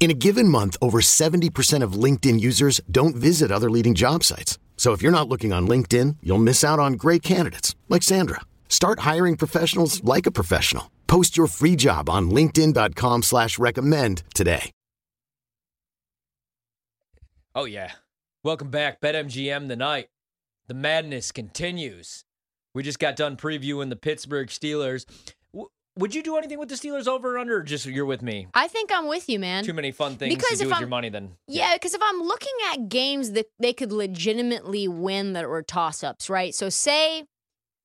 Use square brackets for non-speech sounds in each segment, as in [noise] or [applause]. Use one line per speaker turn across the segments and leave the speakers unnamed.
In a given month, over 70% of LinkedIn users don't visit other leading job sites. So if you're not looking on LinkedIn, you'll miss out on great candidates like Sandra. Start hiring professionals like a professional. Post your free job on LinkedIn.com slash recommend today.
Oh yeah. Welcome back. BetMGM tonight. The madness continues. We just got done previewing the Pittsburgh Steelers. Would you do anything with the Steelers over or under, or just you're with me?
I think I'm with you, man.
Too many fun things
Because
to do
if
with
I'm-
your money then.
Yeah, because if I'm looking at games that they could legitimately win that were toss ups, right? So say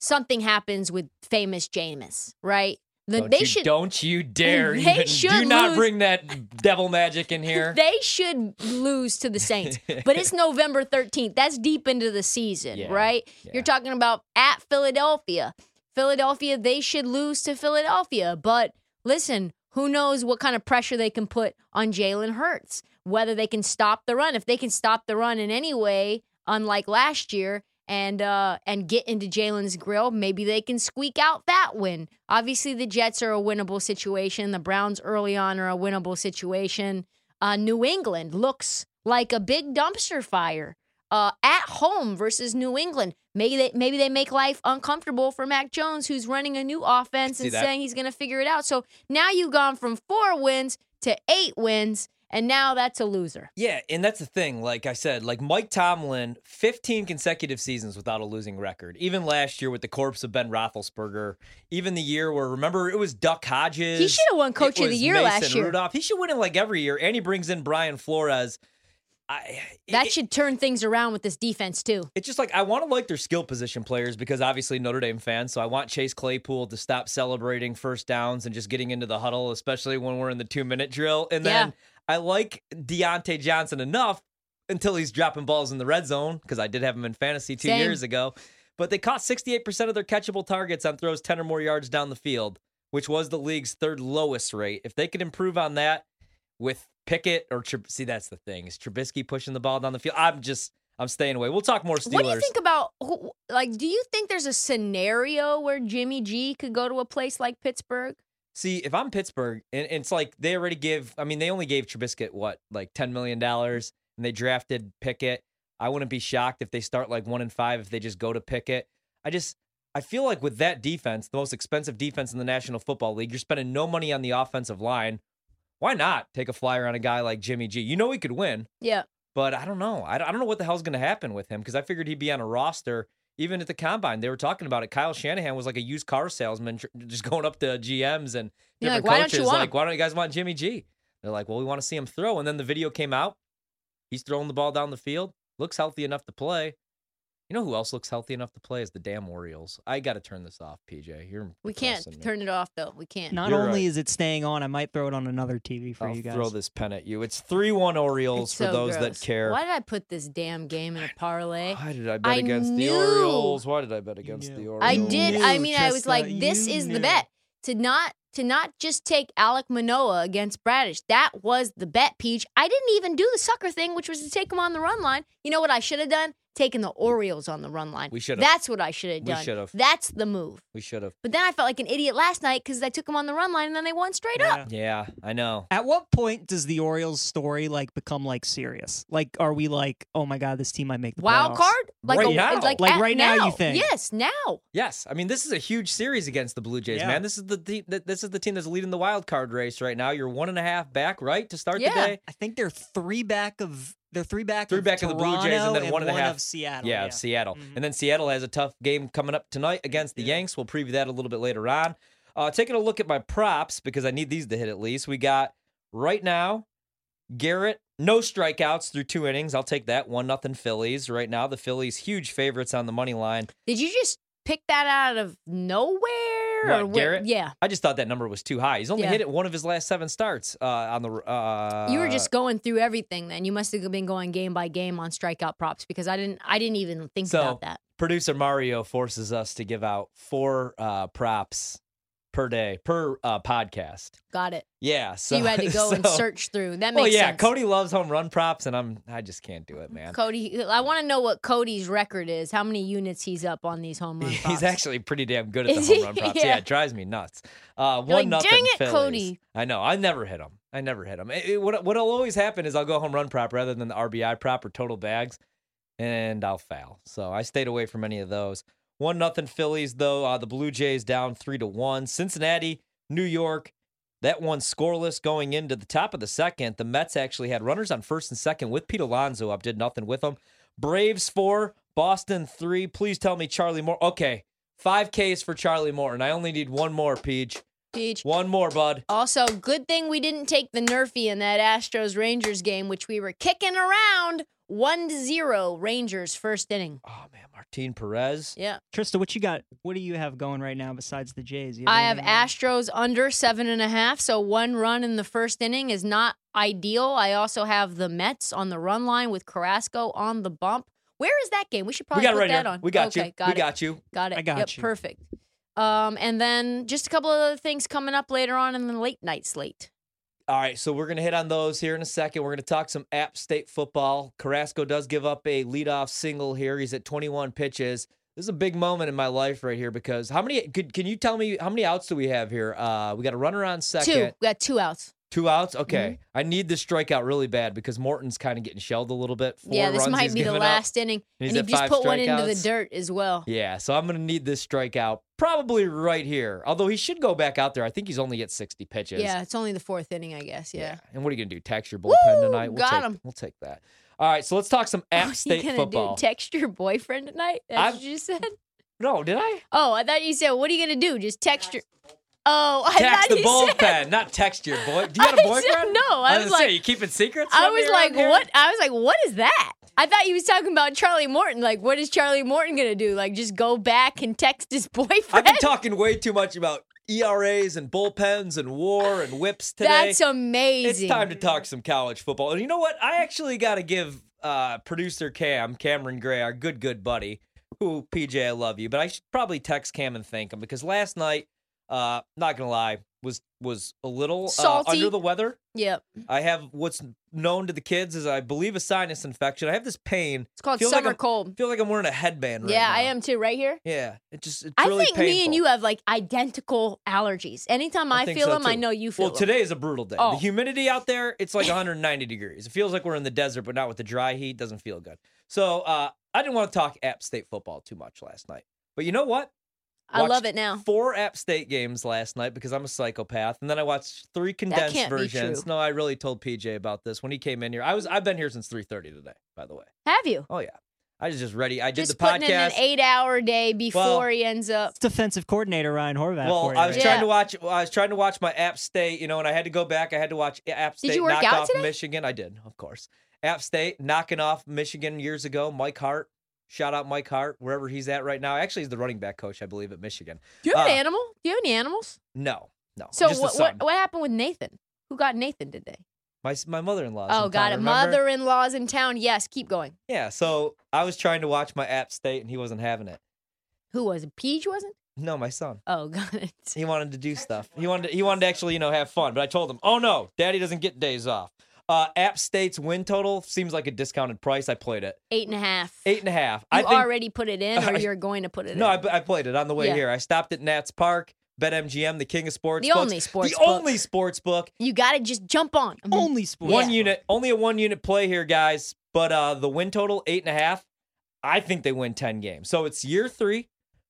something happens with famous Jameis, right? Then
Don't
they
you,
should
don't you dare
They
even do
should
not
lose.
bring that devil magic in here. [laughs]
they should lose to the Saints. but it's [laughs] November 13th. That's deep into the season,
Yeah,
right?
yeah.
You're talking about at Philadelphia. Philadelphia, they should lose to Philadelphia. But listen, who knows what kind of pressure they can put on Jalen Hurts, whether they can stop the run. If they can stop the run in any way, unlike last year, and uh, and get into Jalen's grill, maybe they can squeak out that win. Obviously, the Jets are a winnable situation. The Browns early on are a winnable situation. Uh, New England looks like a big dumpster fire uh, at home versus New England. Maybe they maybe they make life uncomfortable for Mac Jones, who's running a new offense and saying he's going to figure it out. So now you've gone from four wins to eight wins, and now that's a loser.
Yeah, and that's the thing. Like I said, like Mike Tomlin, 15 consecutive seasons without a losing record. Even last year with the corpse of Ben Roethlisberger. Even the year where remember it was Duck Hodges.
He should have won Coach of the Year
Mason
last year.
Rudolph. He should win it like every year, and he brings in Brian Flores. I,
That
it-
should turn things around with this defense too.
It's just like I want to like their skill position players because obviously Notre Dame fans. So I want Chase Claypool to stop celebrating first downs and just getting into the huddle, especially when we're in the two minute drill. And then I like Diontae Johnson enough until he's dropping balls in the red zone because I did have him in fantasy two
Same.
years ago. But they caught 68% of their catchable targets on throws 10 or more yards down the field, which was the league's third lowest rate. If they could improve on that with Pickett or see, that's the thing is Trubisky pushing the ball down the field. I'm just I'm staying away. We'll talk more Steelers.
What do you think about like? Do you think there's a scenario where Jimmy G could go to a place like Pittsburgh?
See, if I'm Pittsburgh, and, and it's like they already give. I mean, they only gave Trubisky what, like ten million dollars, and they drafted Pickett. I wouldn't be shocked if they start like one and five if they just go to Pickett. I just, I feel like with that defense, the most expensive defense in the National Football League, you're spending no money on the offensive line. Why not take a flyer on a guy like Jimmy G? You know he could win,
Yeah.
but I don't know. I I don't know what the hell's going to happen with him because I figured he'd be on a roster. Even at the combine, they were talking about it. Kyle Shanahan was like a used car salesman, just [laughs] going up to GMs and different
like, "Why
coaches,
want
like, why don't you guys want Jimmy G? They're like, well, we want to see him throw. And then the video came out. He's throwing the ball down the field. Looks healthy enough to play. You know who else looks healthy enough to play is the damn Orioles. I got to turn this off, PJ. You're
We can't
me.
turn it off though. We can't.
Not
You're
only
right.
is it staying on, I might throw it on another TV for
I'll
you guys.
throw this pen at you. It's three one Orioles
It's
for
so
those that care.
Why did I put this damn game in a parlay?
Why did I bet
I
against
knew.
the Orioles? Why did I bet against the
knew.
Orioles?
I did. I
knew,
mean, I was like, this
you
is the bet to not to not just take Alek Manoah against Bradish. That was the bet, Peach. I didn't even do the sucker thing, which was to take him on the run line. You know what I should have done? Taken the Orioles on the run line.
We should've.
That's what I should have
We
done.
should've.
That's the move.
We should have.
But then I felt like an idiot last night because I took him on the run line and then they won straight up.
Yeah.
Yeah, I know.
At what point does the Orioles story like become like serious? Like, are we like, oh my god, this team might make the
Wild
playoffs?
card? Like
Right
a-
now.
Like,
Like right now, you think?
Yes, now.
Yes, I mean this is a huge series against the Blue Jays,
Yeah.
man. This is the te- th- this is the team that's leading the wild card race right now. You're one and a half back, right, to start
Yeah.
the day.
I think they're three back of they're three back
Three
of
back of the Blue Jays, and
Toronto
then one and a half
of Seattle.
Yeah, of Seattle,
Mhm.
and then Seattle has a tough game coming up tonight against the Yanks. We'll preview that a little bit later on. Uh, taking a look at my props because I need these to hit at least. We got right now Garrett, no strikeouts through two innings. I'll take that. One nothing Phillies. Right now, the Phillies huge favorites on the money line.
Did you just pick that out of nowhere? There?
What,
or where- Yeah.
I just thought that number was too high. He's only
Yeah.
hit it one of his last seven starts uh, on the. Uh,
You were just going through everything then. You must have been going game by game on strikeout props because I didn't I didn't even think
So-
about that.
producer Mario forces us to give out four uh, props per day per uh, podcast.
Got it.
Yeah,
So,
so
you had to [laughs] go and search through. That
Well,
makes
yeah,
sense.
Cody loves home run props, and I'm I just can't do it, man.
Cody, I want to know what Cody's record is. How many units he's up on these home run [laughs] props?
He's actually pretty damn good at the home run props. [laughs]
Yeah.
Yeah. it drives me nuts. Uh, one
like,
nothing
"Dang it,
Phillies.
Cody."
I know. I never hit him. I never hit him. It, it- what what'll always happen is I'll go home run prop rather than the RBI prop or total bags, and I'll foul. So I stayed away from any of those. One nothing Phillies though. Uh, the Blue Jays down three to one. Cincinnati, New York. That one scoreless going into the top of the second. The Mets actually had runners on first and second with Pete Alonso up, did nothing with them. Braves four, Boston three. Please tell me Charlie Moore. Okay, five Ks for Charlie Morton. I only need one more, Peach.
Peach.
One more, bud.
Also, good thing we didn't take the NRFI in that Astros Rangers game, which we were kicking around. One to zero Rangers first inning.
Oh man, Martin Perez.
Yeah.
Trista, what you got? What do you have going right now besides the Jays? You
I have
anything else?
Astros under seven and a half, so one run in the first inning is not ideal. I also have the Mets on the run line with Carrasco on the bump. Where is that game? We should probably
we got
put
right
that
here.
on.
We got
okay,
you.
Got
we
it.
got you.
Got it.
I got
yep,
you.
Perfect. Um, and then just a couple of other things coming up later on in the late night slate.
All right, so we're gonna hit on those here in a second. We're gonna talk some App State football. Carrasco does give up a leadoff single here. He's at 21 pitches. This is a big moment in my life right here because how many? Could, can you tell me how many outs do we have here? Uh, we got a runner on second.
Two. We got two outs.
Two outs. Okay,
Mm-hmm.
I need this strikeout really bad because Morton's kind of getting shelled a little bit. Four
yeah, this
runs
might be the
given up.
last inning,
He's
and he just
five
put one into the dirt as well.
Yeah, so I'm gonna need this strikeout probably right here. Although he should go back out there. I think he's only at 60 pitches.
Yeah, it's only the fourth inning, I guess. Yeah.
And what are you gonna do? Text your bullpen
Woo!
tonight? We'll
Got
take,
him.
We'll take that. All right, so let's talk some App
What are
State
you gonna
football.
do? Text your boyfriend tonight? That's
I'm-
what you said.
no, did I?
Oh, I thought you said, "What are you gonna do? Just text your." Oh, I
text the bullpen,
said, [laughs]
not text your boy. Do you have a boyfriend?
no, I
I
was
was
like-
say, you keeping secrets?
I was like,
here?
"What?" I was like, "What is that?" I thought you was talking about Charlie Morton. Like, what is Charlie Morton gonna do? Like, just go back and text his [laughs] boyfriend?
I've been talking way too much about ERAs and bullpens and war and whips today.
That's amazing.
It's time to talk some college football. And you know what? I actually got to give uh, producer Cam, Cameron Gray, our good, good buddy, who, PJ, I love you, but I should probably text Cam and thank him because last night, uh, not to lie, was was a little uh,
Salty.
under the weather.
Yep.
I have what's known to the kids as I believe a sinus infection. I have this pain.
It's called
Feel like
summer
I'm-
cold.
feel like I'm wearing a headband right
yeah, I am too. Right here.
Yeah, it just it's
I
really
think me and
painful.
you have like identical allergies. Anytime I,
think
feel
so,
them, I
too.
know you feel
Well,
them.
today is a brutal day.
Oh.
The humidity out there, it's like [laughs] 190 degrees. It feels like we're in the desert, but not with the dry heat. Doesn't feel good. So uh, I didn't want to talk App State football too much last night. But you know what?
I love it now.
Four App State games last night because I'm a psychopath, and then I watched three condensed
can't be
versions.
true.
No, I really told PJ about this when he came in here. I was I've been here since 3:30 today, by the way.
Have you?
Oh yeah, I was just ready. I did
Just
the
putting in an eight-hour day before
Well,
he ends up.
It's defensive coordinator Ryan Horvath.
Well,
for you,
I was
right?
trying
Yeah.
to watch. well, I was trying to watch my App State, you know, and I had to go back. I had to watch App State
Did you work
knock
out
off
today?
Michigan. I did, of course. App State knocking off Michigan years ago. Mike Hart, shout out Mike Hart, wherever he's at right now. Actually, he's the running back coach, I believe, at Michigan.
Do you have
Uh,
an animal? Do you have any animals?
No, no.
So
just a
what, what what happened with Nathan? Who got Nathan today?
My my mother-in-law.
Oh, got it. Mother-in-law's in town. Yes, keep going.
Yeah. So I was trying to watch my App State, and he wasn't having it.
Who was it? Peach wasn't?
No, my son.
Oh, [laughs] got it.
He wanted to do stuff. He wanted to, he wanted to actually, you know, have fun. But I told him, "Oh no, Daddy doesn't get days off." Uh, App State's win total seems like a discounted price. I played it
Eight and a half.
eight and a half.
You
I think
already put it in, [laughs] or
I-
you're going to put it
no, I,
in?
I played it on the way
Yeah.
here. I stopped at Nats Park, BetMGM, the king of sports.
The
books.
only sports
the
book.
only sports book.
you got to just jump on. I mean,
only sports.
One
Yeah.
unit, only a one unit play here, guys. But uh, the win total eight and a half. I think they win ten games. So it's year three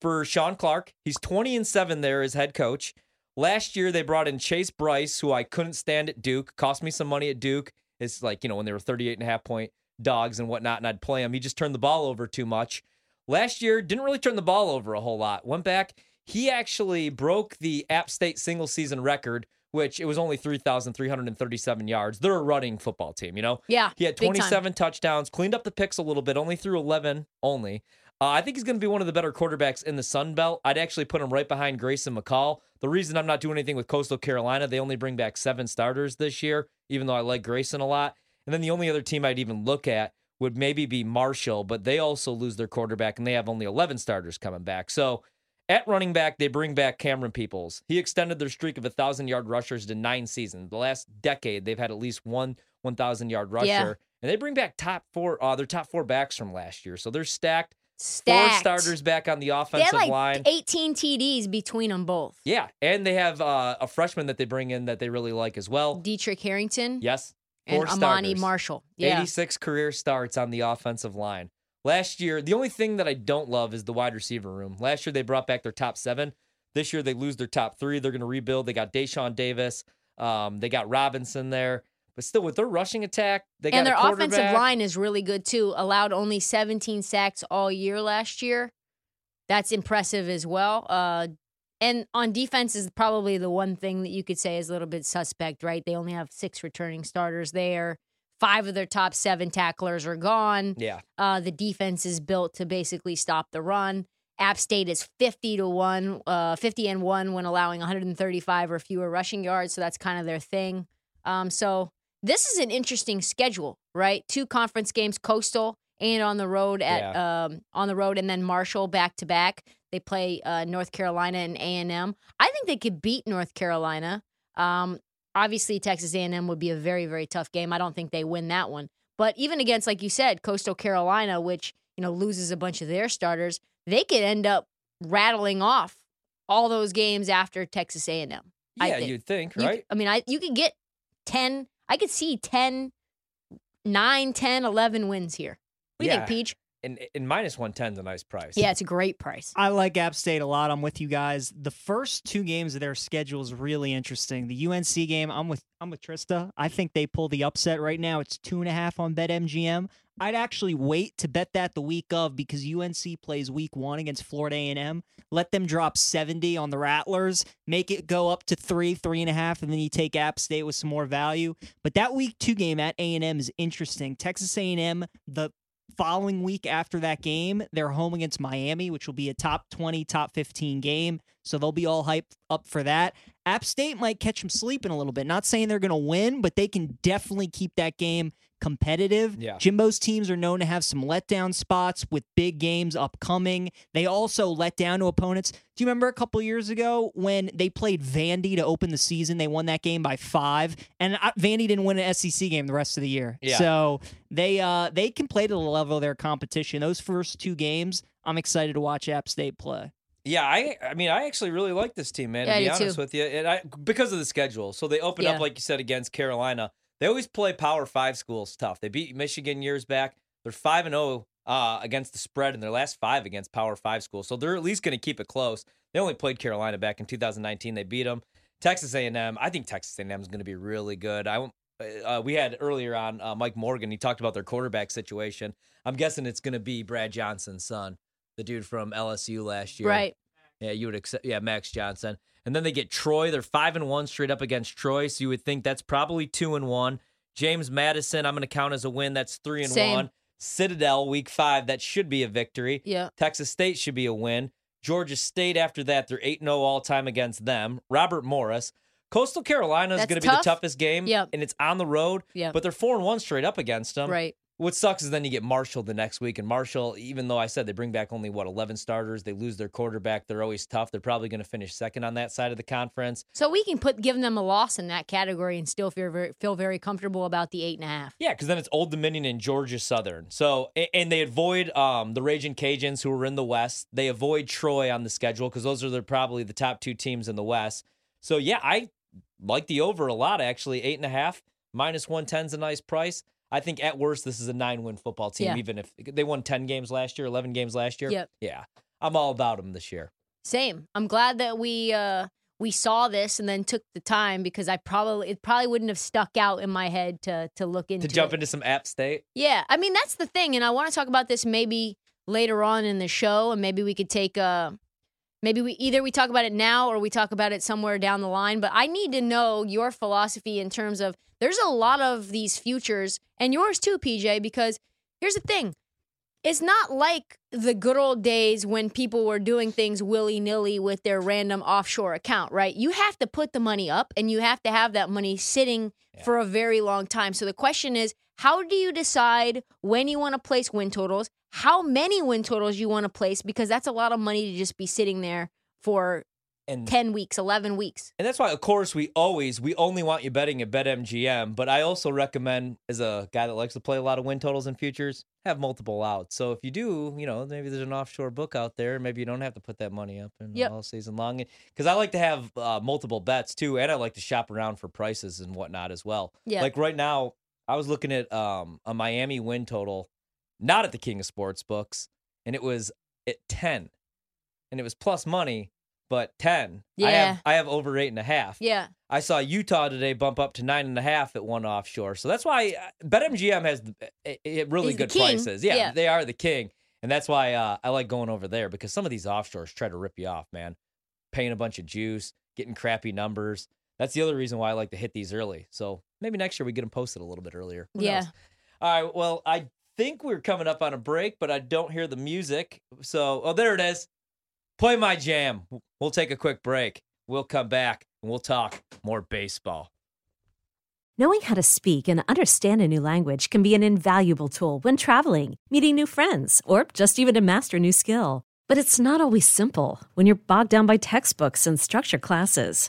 for Shawn Clark. He's twenty and seven there as head coach. Last year they brought in Chase Brice, who I couldn't stand at Duke. Cost me some money at Duke. It's like you know when they were 38 and a half point dogs and whatnot, and I'd play him. He just turned the ball over too much. Last year didn't really turn the ball over a whole lot. Went back. He actually broke the App State single season record, which it was only 3,337 yards. They're a running football team, you know?
Yeah.
He had 27 touchdowns, cleaned up the picks a little bit, only threw 11 only. Uh, I think he's going to be one of the better quarterbacks in the Sun Belt. I'd actually put him right behind Grayson McCall. The reason I'm not doing anything with Coastal Carolina, they only bring back seven starters this year, even though I like Grayson a lot. And then the only other team I'd even look at would maybe be Marshall, but they also lose their quarterback and they have only 11 starters coming back. So at running back, they bring back Camerun Peoples. He extended their streak of 1,000 yard rushers to nine seasons. The last decade, they've had at least one 1,000 yard rusher.
Yeah.
And they bring back top four, uh, their top four backs from last year. So they're stacked.
Stacked.
Four starters back on the offensive
like
line.
18 TDs between them both.
Yeah, and they have uh, a freshman that they bring in that they really like as well.
Daetrich Harrington
Yes,
and
four
Amani
starters.
Marshall. Yeah.
86 career starts on the offensive line. Last year, the only thing that I don't love is the wide receiver room. Last year, they brought back their top seven. This year, they lose their top three. They're going to rebuild. They got Dashaun Davis. Um, they got Robinson there. But still, with their rushing attack, they got
and their offensive line is really good too. Allowed only 17 sacks all year last year. That's impressive as well. Uh, and on defense is probably the one thing that you could say is a little bit suspect, right? They only have six returning starters there. Five of their top seven tacklers are gone.
Yeah.
Uh, the defense is built to basically stop the run. App State is 50 to 1, uh, 50 and 1 when allowing 135 or fewer rushing yards. So that's kind of their thing. Um, so this is an interesting schedule, right? Two conference games, Coastal and on the road at um, on the road, and then Marshall back to back. They play uh, North Carolina and A and M. I think they could beat North Carolina. Um, obviously, Texas A and M would be a very very tough game. I don't think they win that one. But even against, like you said, Coastal Carolina, which you know loses a bunch of their starters, they could end up rattling off all those games after Texas A and M.
Yeah, you'd think,
You
right?
I mean, I you could get 10, I could see 10, 9, 10, 11 wins here. What do you think, Peach?
And, and minus 110 is a nice price.
Yeah, it's a great price.
I like App State a lot. I'm with you guys. The first two games of their schedule is really interesting. The UNC game, I'm with I'm with Trista. I think they pull the upset right now. It's two and a half on BetMGM. I'd actually wait to bet that the week of because UNC plays week one against Florida A&M. Let them drop 70 on the Rattlers, make it go up to three, three and a half, and then you take App State with some more value. But that week two game at A&M is interesting. Texas A&M, the following week after that game, they're home against Miami, which will be a top 20, top 15 game. So they'll be all hyped up for that. App State might catch them sleeping a little bit. Not saying they're going to win, but they can definitely keep that game competitive.
Yeah.
Jimbo's teams are known to have some letdown spots with big games upcoming. They also let down to opponents. Do you remember a couple years ago when they played Vandy to open the season? They won that game by five, and uh, Vandy didn't win an SEC game the rest of the year.
Yeah.
So they uh they can play to the level of their competition. Those first two games, I'm excited to watch App State play.
Yeah, I I mean I actually really like this team, man.
Yeah, I
to be
do too.
honest with you, and I because of the schedule. So they open
Yeah.
up like you said against Carolina. They always play Power Five schools tough. They beat Michigan years back. They're five and zero uh, against the spread in their last five against Power Five schools. So they're at least going to keep it close. They only played Carolina back in 2019. They beat them. Texas A&M. I think Texas A&M is going to be really good. I uh, we had earlier on uh, Mike Morgan. He talked about their quarterback situation. I'm guessing it's going to be Brad Johnson's son, the dude from LSU last year.
Right.
Yeah, you would accept. Yeah, Max Johnson, and then they get Troy. They're five and one straight up against Troy, so you would think that's probably two and one. James Madison, I'm going to count as a win. That's three and
Same.
one. Citadel, week five, that should be a victory.
Yeah.
Texas State should be a win. Georgia State, after that, they're 8 0 all time against them. Robert Morris. Coastal Carolina is going to be the toughest game,
Yep.
and it's on the road,
Yep.
but they're 4 and 1 straight up against them.
Right.
What sucks is then you get Marshall the next week, and Marshall, even though I said they bring back only what eleven starters, they lose their quarterback. They're always tough. They're probably going to finish second on that side of the conference.
So we can put give them a loss in that category and still feel very, feel very comfortable about the eight and a half.
Yeah, because then it's Old Dominion and Georgia Southern. So and they avoid um, the Raging Cajuns who are in the West. They avoid Troy on the schedule because those are the, probably the top two teams in the West. So yeah, I like the over a lot actually. Eight and a half minus one ten is a nice price. I think at worst this is a nine win football team.
Yeah.
Even if they won ten games last year, eleven games last year.
Yep.
Yeah, I'm all about them this year.
Same. I'm glad that we uh we saw this and then took the time because I probably it probably wouldn't have stuck out in my head to to look into
To jump
it.
into some App State.
Yeah, I mean that's the thing, and I want to talk about this maybe later on in the show, and maybe we could take a, maybe we either we talk about it now or we talk about it somewhere down the line. But I need to know your philosophy in terms of there's a lot of these futures and yours too, PJ, because here's the thing. it's not like the good old days when people were doing things willy nilly with their random offshore account, right? You have to put the money up and you have to have that money sitting
Yeah.
for a very long time. So the question is, how do you decide when you want to place win totals? How many win totals you want to place? Because that's a lot of money to just be sitting there for
And
10 weeks, 11 weeks.
And that's why, of course, we always we only want you betting at BetMGM. But I also recommend, as a guy that likes to play a lot of win totals and futures, have multiple outs. So if you do, you know, maybe there's an offshore book out there. Maybe you don't have to put that money up in
Yep.
all season long. Because I like to have uh, multiple bets too, and I like to shop around for prices and whatnot as well.
Yeah.
Like right now, I was looking at um, a Miami win total, not at the King of Sports books, and it was at ten, and it was plus money, but ten. I
Yeah.
have I have over eight and a half.
Yeah.
I saw Utah today bump up to nine and a half at one offshore. So that's why uh, BetMGM has it, it really
Is the
good prices. Yeah,
Yeah.
they are the king, and that's why uh, I like going over there because some of these offshores try to rip you off, man. Paying a bunch of juice, getting crappy numbers. That's the other reason why I like to hit these early. So maybe next year we get them posted a little bit earlier. Who
Yeah.
knows? All right. Well, I think we're coming up on a break, but I don't hear the music. So, oh, there it is. Play my jam. We'll take a quick break. We'll come back and we'll talk more baseball.
Knowing how to speak and understand a new language can be an invaluable tool when traveling, meeting new friends, or just even to master a new skill. But it's not always simple when you're bogged down by textbooks and structure classes.